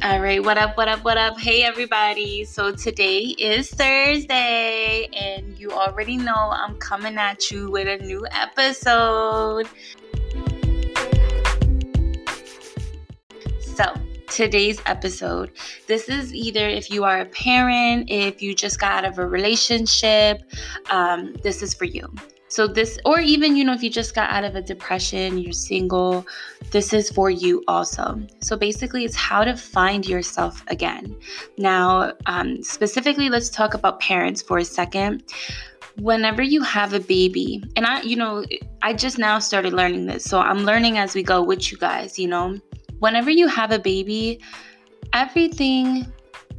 All right, what up, what up, what up? Hey, everybody. So, today is Thursday, and you already know I'm coming at you with a new episode. So, today's episode, this is either if you are a parent, if you just got out of a relationship, um, this is for you. So, this, or even, you know, if you just got out of a depression, you're single, this is for you also. So, basically, it's how to find yourself again. Now, um, specifically, let's talk about parents for a second. Whenever you have a baby, and I, you know, I just now started learning this, so I'm learning as we go with you guys, you know. Whenever you have a baby, everything,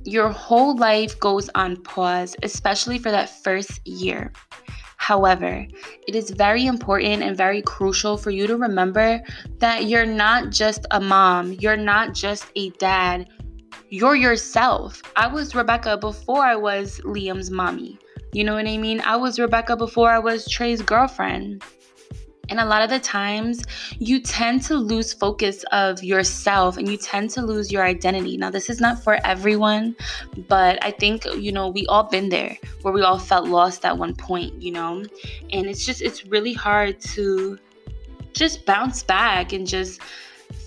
your whole life goes on pause, especially for that first year. However, it is very important and very crucial for you to remember that you're not just a mom, you're not just a dad, you're yourself. I was Rebecca before I was Liam's mommy. You know what I mean? I was Rebecca before I was Trey's girlfriend. And a lot of the times, you tend to lose focus of yourself and you tend to lose your identity. Now, this is not for everyone, but I think, you know, we all been there where we all felt lost at one point, you know? And it's just, it's really hard to just bounce back and just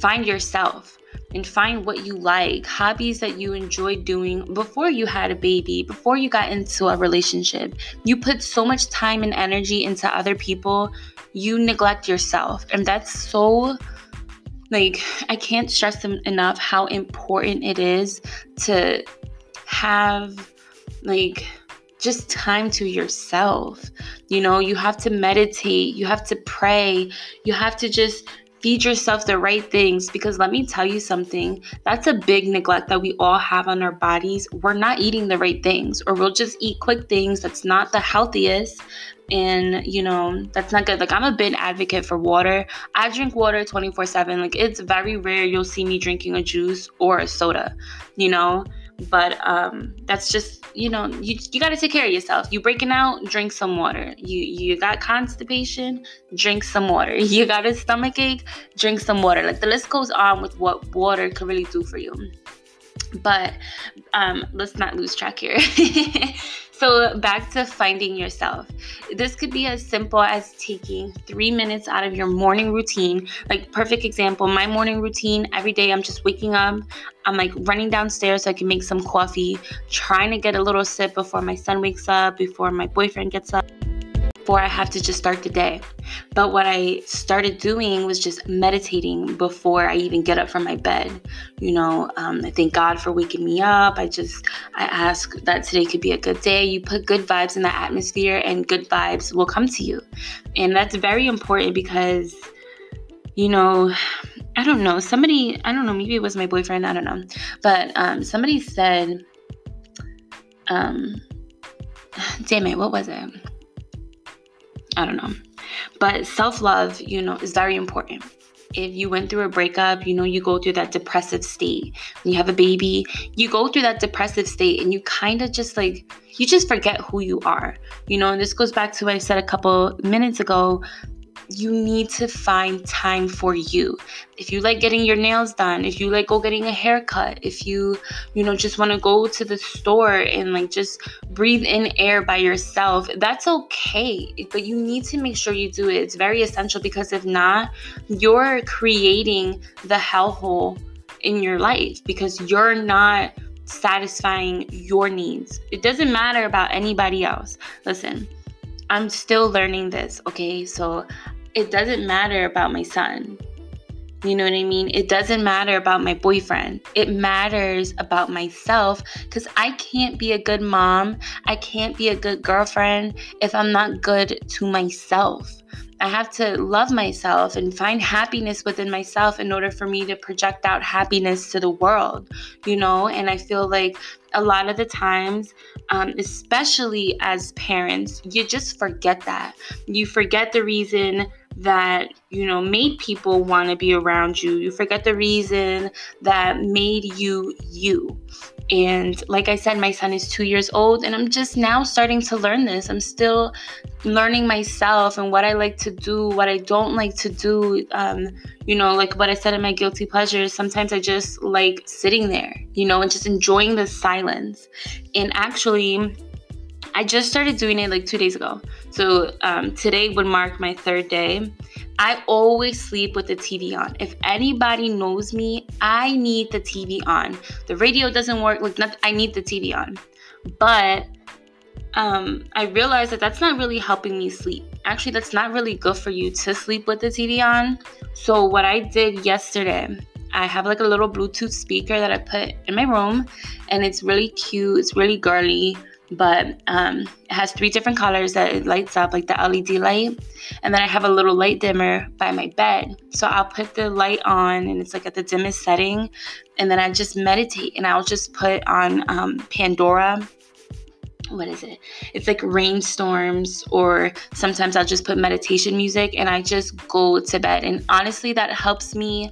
find yourself and find what you like, hobbies that you enjoy doing before you had a baby, before you got into a relationship. You put so much time and energy into other people, you neglect yourself. And that's so like I can't stress enough how important it is to have like just time to yourself. You know, you have to meditate, you have to pray, you have to just feed yourself the right things because let me tell you something that's a big neglect that we all have on our bodies. We're not eating the right things or we'll just eat quick things that's not the healthiest and you know that's not good. Like i'm a big advocate for water. I drink water 24 7 like it's very rare you'll see me drinking a juice or a soda you know but um that's just you know you, you got to take care of yourself. You breaking out drink some water. You you got constipation drink some water. You got a stomach ache drink some water. Like the list goes on with what water can really do for you but um let's not lose track here So, back to finding yourself. This could be as simple as taking three minutes out of your morning routine. Like, perfect example, my morning routine every day, I'm just waking up. I'm like running downstairs so I can make some coffee, trying to get a little sip before my son wakes up, before my boyfriend gets up before I have to just start the day. But what I started doing was just meditating before I even get up from my bed. You know, um, I thank God for waking me up. I just, I ask that today could be a good day. You put good vibes in the atmosphere, and good vibes will come to you. And that's very important because, you know, I don't know, somebody, I don't know, maybe it was my boyfriend, I don't know. But um, somebody said, um, damn it, what was it? I don't know. But self love, you know, is very important. If you went through a breakup, you know, you go through that depressive state. When you have a baby, you go through that depressive state and you kind of just like, you just forget who you are. You know, and this goes back to what I said a couple minutes ago you need to find time for you. If you like getting your nails done, if you like go getting a haircut, if you, you know, just want to go to the store and like just breathe in air by yourself, that's okay. But you need to make sure you do it. It's very essential because if not, you're creating the hellhole in your life because you're not satisfying your needs. It doesn't matter about anybody else. Listen, I'm still learning this, okay? So it doesn't matter about my son. You know what I mean? It doesn't matter about my boyfriend. It matters about myself because I can't be a good mom. I can't be a good girlfriend if I'm not good to myself. I have to love myself and find happiness within myself in order for me to project out happiness to the world, you know? And I feel like a lot of the times, um, especially as parents, you just forget that. You forget the reason that, you know, made people want to be around you. You forget the reason that made you you. And like I said, my son is two years old, and I'm just now starting to learn this. I'm still learning myself and what I like to do, what I don't like to do. Um, you know, like what I said in my guilty pleasures, sometimes I just like sitting there, you know, and just enjoying the silence. And actually, I just started doing it like two days ago. So um, today would mark my third day. I always sleep with the TV on. If anybody knows me, I need the TV on. The radio doesn't work. Like nothing, I need the TV on. But um, I realized that that's not really helping me sleep. Actually, that's not really good for you to sleep with the TV on. So what I did yesterday, I have like a little Bluetooth speaker that I put in my room, and it's really cute. It's really girly but um, it has three different colors that it lights up like the LED light. And then I have a little light dimmer by my bed. So I'll put the light on and it's like at the dimmest setting. And then I just meditate and I'll just put on um, Pandora. What is it? It's like rainstorms, or sometimes I'll just put meditation music and I just go to bed. And honestly, that helps me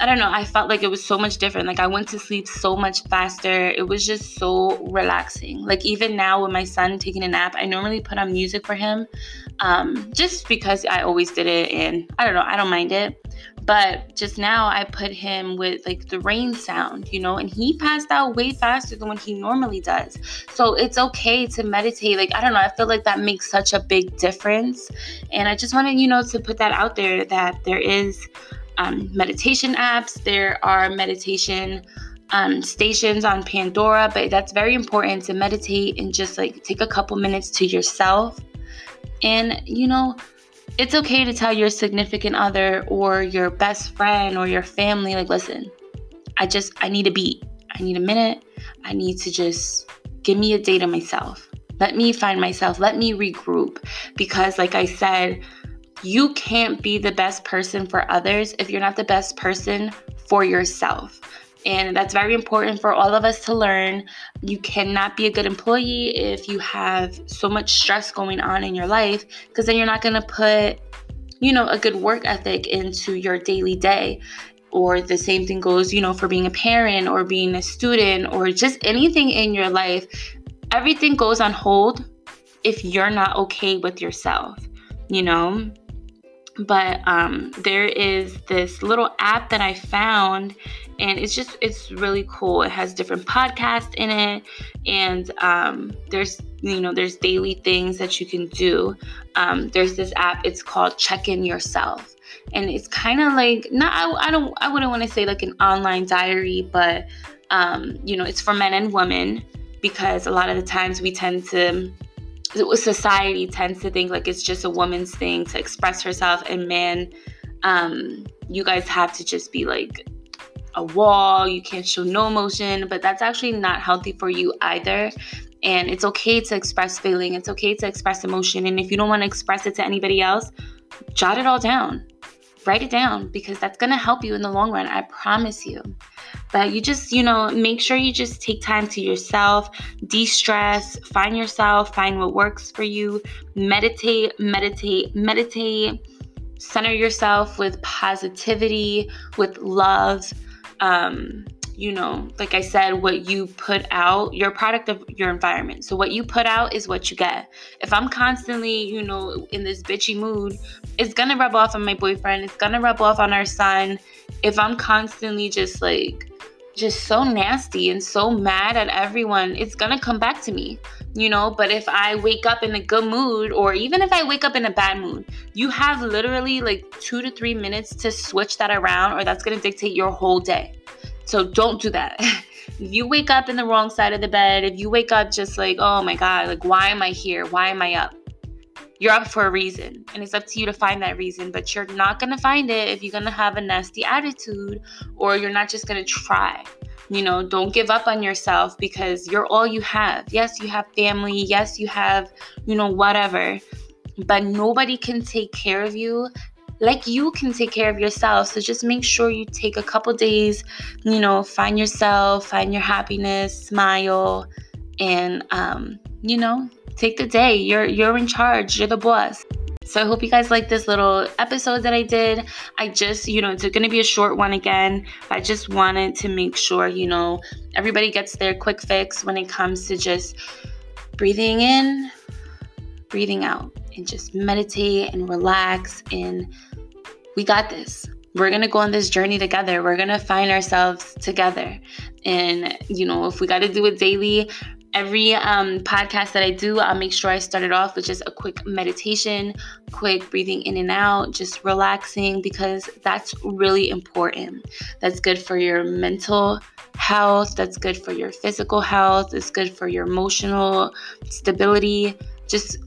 I don't know, I felt like it was so much different. Like I went to sleep so much faster. It was just so relaxing. Like even now with my son taking a nap, I normally put on music for him um, just because I always did it and I don't know, I don't mind it. But just now I put him with like the rain sound, you know, and he passed out way faster than what he normally does. So it's okay to meditate. Like, I don't know, I feel like that makes such a big difference. And I just wanted, you know, to put that out there that there is um, meditation apps, there are meditation um, stations on Pandora, but that's very important to meditate and just like take a couple minutes to yourself. And you know, it's okay to tell your significant other or your best friend or your family, like, listen, I just, I need a beat. I need a minute. I need to just give me a day to myself. Let me find myself. Let me regroup. Because, like I said, you can't be the best person for others if you're not the best person for yourself. And that's very important for all of us to learn. You cannot be a good employee if you have so much stress going on in your life, because then you're not going to put, you know, a good work ethic into your daily day. Or the same thing goes, you know, for being a parent or being a student or just anything in your life. Everything goes on hold if you're not okay with yourself, you know? But um, there is this little app that I found, and it's just it's really cool. It has different podcasts in it, and um, there's you know there's daily things that you can do. Um, there's this app. It's called Check In Yourself, and it's kind of like not I, I don't I wouldn't want to say like an online diary, but um, you know it's for men and women because a lot of the times we tend to society tends to think like it's just a woman's thing to express herself and man um you guys have to just be like a wall. You can't show no emotion but that's actually not healthy for you either. And it's okay to express feeling. It's okay to express emotion. And if you don't want to express it to anybody else jot it all down write it down because that's going to help you in the long run i promise you but you just, you know, make sure you just take time to yourself, de stress, find yourself, find what works for you, meditate, meditate, meditate, center yourself with positivity, with love. Um, you know, like I said, what you put out, your product of your environment. So what you put out is what you get. If I'm constantly, you know, in this bitchy mood, it's gonna rub off on my boyfriend. It's gonna rub off on our son. If I'm constantly just like just so nasty and so mad at everyone, it's gonna come back to me, you know. But if I wake up in a good mood, or even if I wake up in a bad mood, you have literally like two to three minutes to switch that around, or that's gonna dictate your whole day. So don't do that. if you wake up in the wrong side of the bed, if you wake up just like, oh my God, like, why am I here? Why am I up? You're up for a reason, and it's up to you to find that reason, but you're not gonna find it if you're gonna have a nasty attitude or you're not just gonna try. You know, don't give up on yourself because you're all you have. Yes, you have family. Yes, you have, you know, whatever. But nobody can take care of you like you can take care of yourself. So just make sure you take a couple days, you know, find yourself, find your happiness, smile, and um, you know, take the day. You're you're in charge. You're the boss. So I hope you guys like this little episode that I did. I just, you know, it's going to be a short one again. I just wanted to make sure, you know, everybody gets their quick fix when it comes to just breathing in, breathing out, and just meditate and relax. And we got this. We're going to go on this journey together. We're going to find ourselves together. And, you know, if we got to do it daily, every um, podcast that I do, I'll make sure I start it off with just a quick meditation, quick breathing in and out, just relaxing because that's really important. That's good for your mental health, that's good for your physical health, it's good for your emotional stability. Just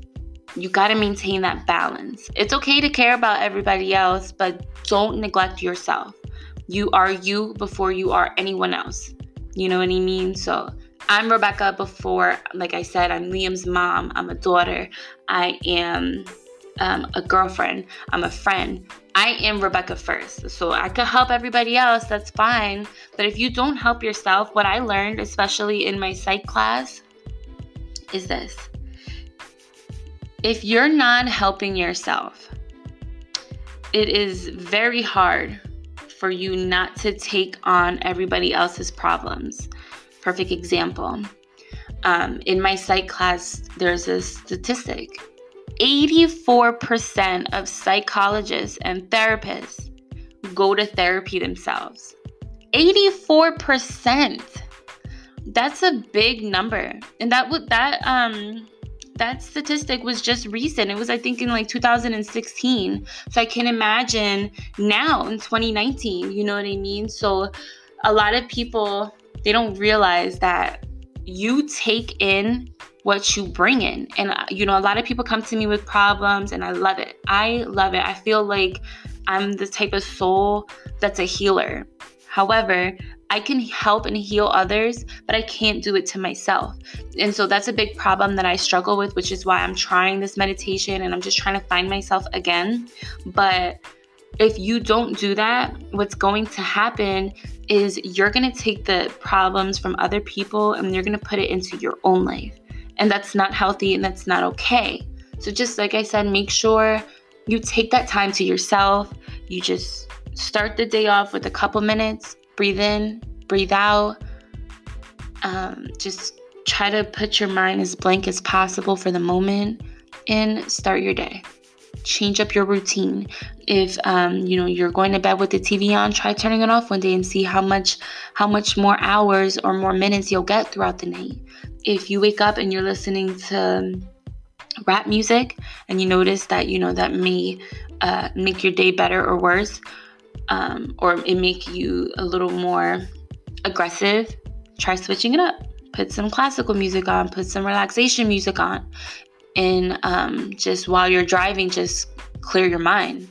you got to maintain that balance. It's okay to care about everybody else, but don't neglect yourself. You are you before you are anyone else. You know what I mean? So, I'm Rebecca before, like I said, I'm Liam's mom, I'm a daughter, I am um, a girlfriend, I'm a friend. I am Rebecca first. So I could help everybody else, that's fine. But if you don't help yourself, what I learned, especially in my psych class, is this if you're not helping yourself, it is very hard for you not to take on everybody else's problems perfect example. Um, in my psych class, there's a statistic 84% of psychologists and therapists go to therapy themselves. 84%. That's a big number. And that would that um that statistic was just recent. It was I think in like 2016. So I can imagine now in 2019, you know what I mean? So a lot of people they don't realize that you take in what you bring in. And, uh, you know, a lot of people come to me with problems, and I love it. I love it. I feel like I'm the type of soul that's a healer. However, I can help and heal others, but I can't do it to myself. And so that's a big problem that I struggle with, which is why I'm trying this meditation and I'm just trying to find myself again. But if you don't do that, what's going to happen is you're going to take the problems from other people and you're going to put it into your own life. And that's not healthy and that's not okay. So, just like I said, make sure you take that time to yourself. You just start the day off with a couple minutes, breathe in, breathe out. Um, just try to put your mind as blank as possible for the moment and start your day change up your routine. If um, you know you're going to bed with the TV on, try turning it off one day and see how much how much more hours or more minutes you'll get throughout the night. If you wake up and you're listening to rap music and you notice that you know that may uh, make your day better or worse, um, or it make you a little more aggressive, try switching it up. Put some classical music on, put some relaxation music on, and um, just while you're driving, just clear your mind.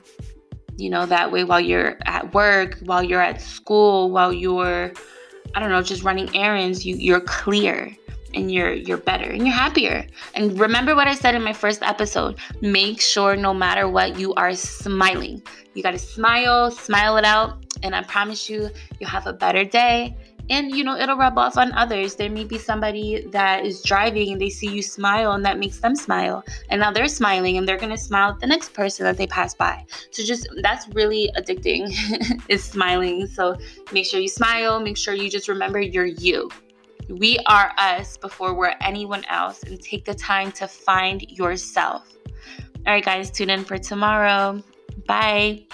You know, that way while you're at work, while you're at school, while you're, I don't know, just running errands, you, you're clear and you're you're better and you're happier. And remember what I said in my first episode. Make sure no matter what you are smiling. You got to smile, smile it out, and I promise you you'll have a better day and you know it'll rub off on others there may be somebody that is driving and they see you smile and that makes them smile and now they're smiling and they're going to smile at the next person that they pass by so just that's really addicting is smiling so make sure you smile make sure you just remember you're you we are us before we're anyone else and take the time to find yourself. All right guys tune in for tomorrow. Bye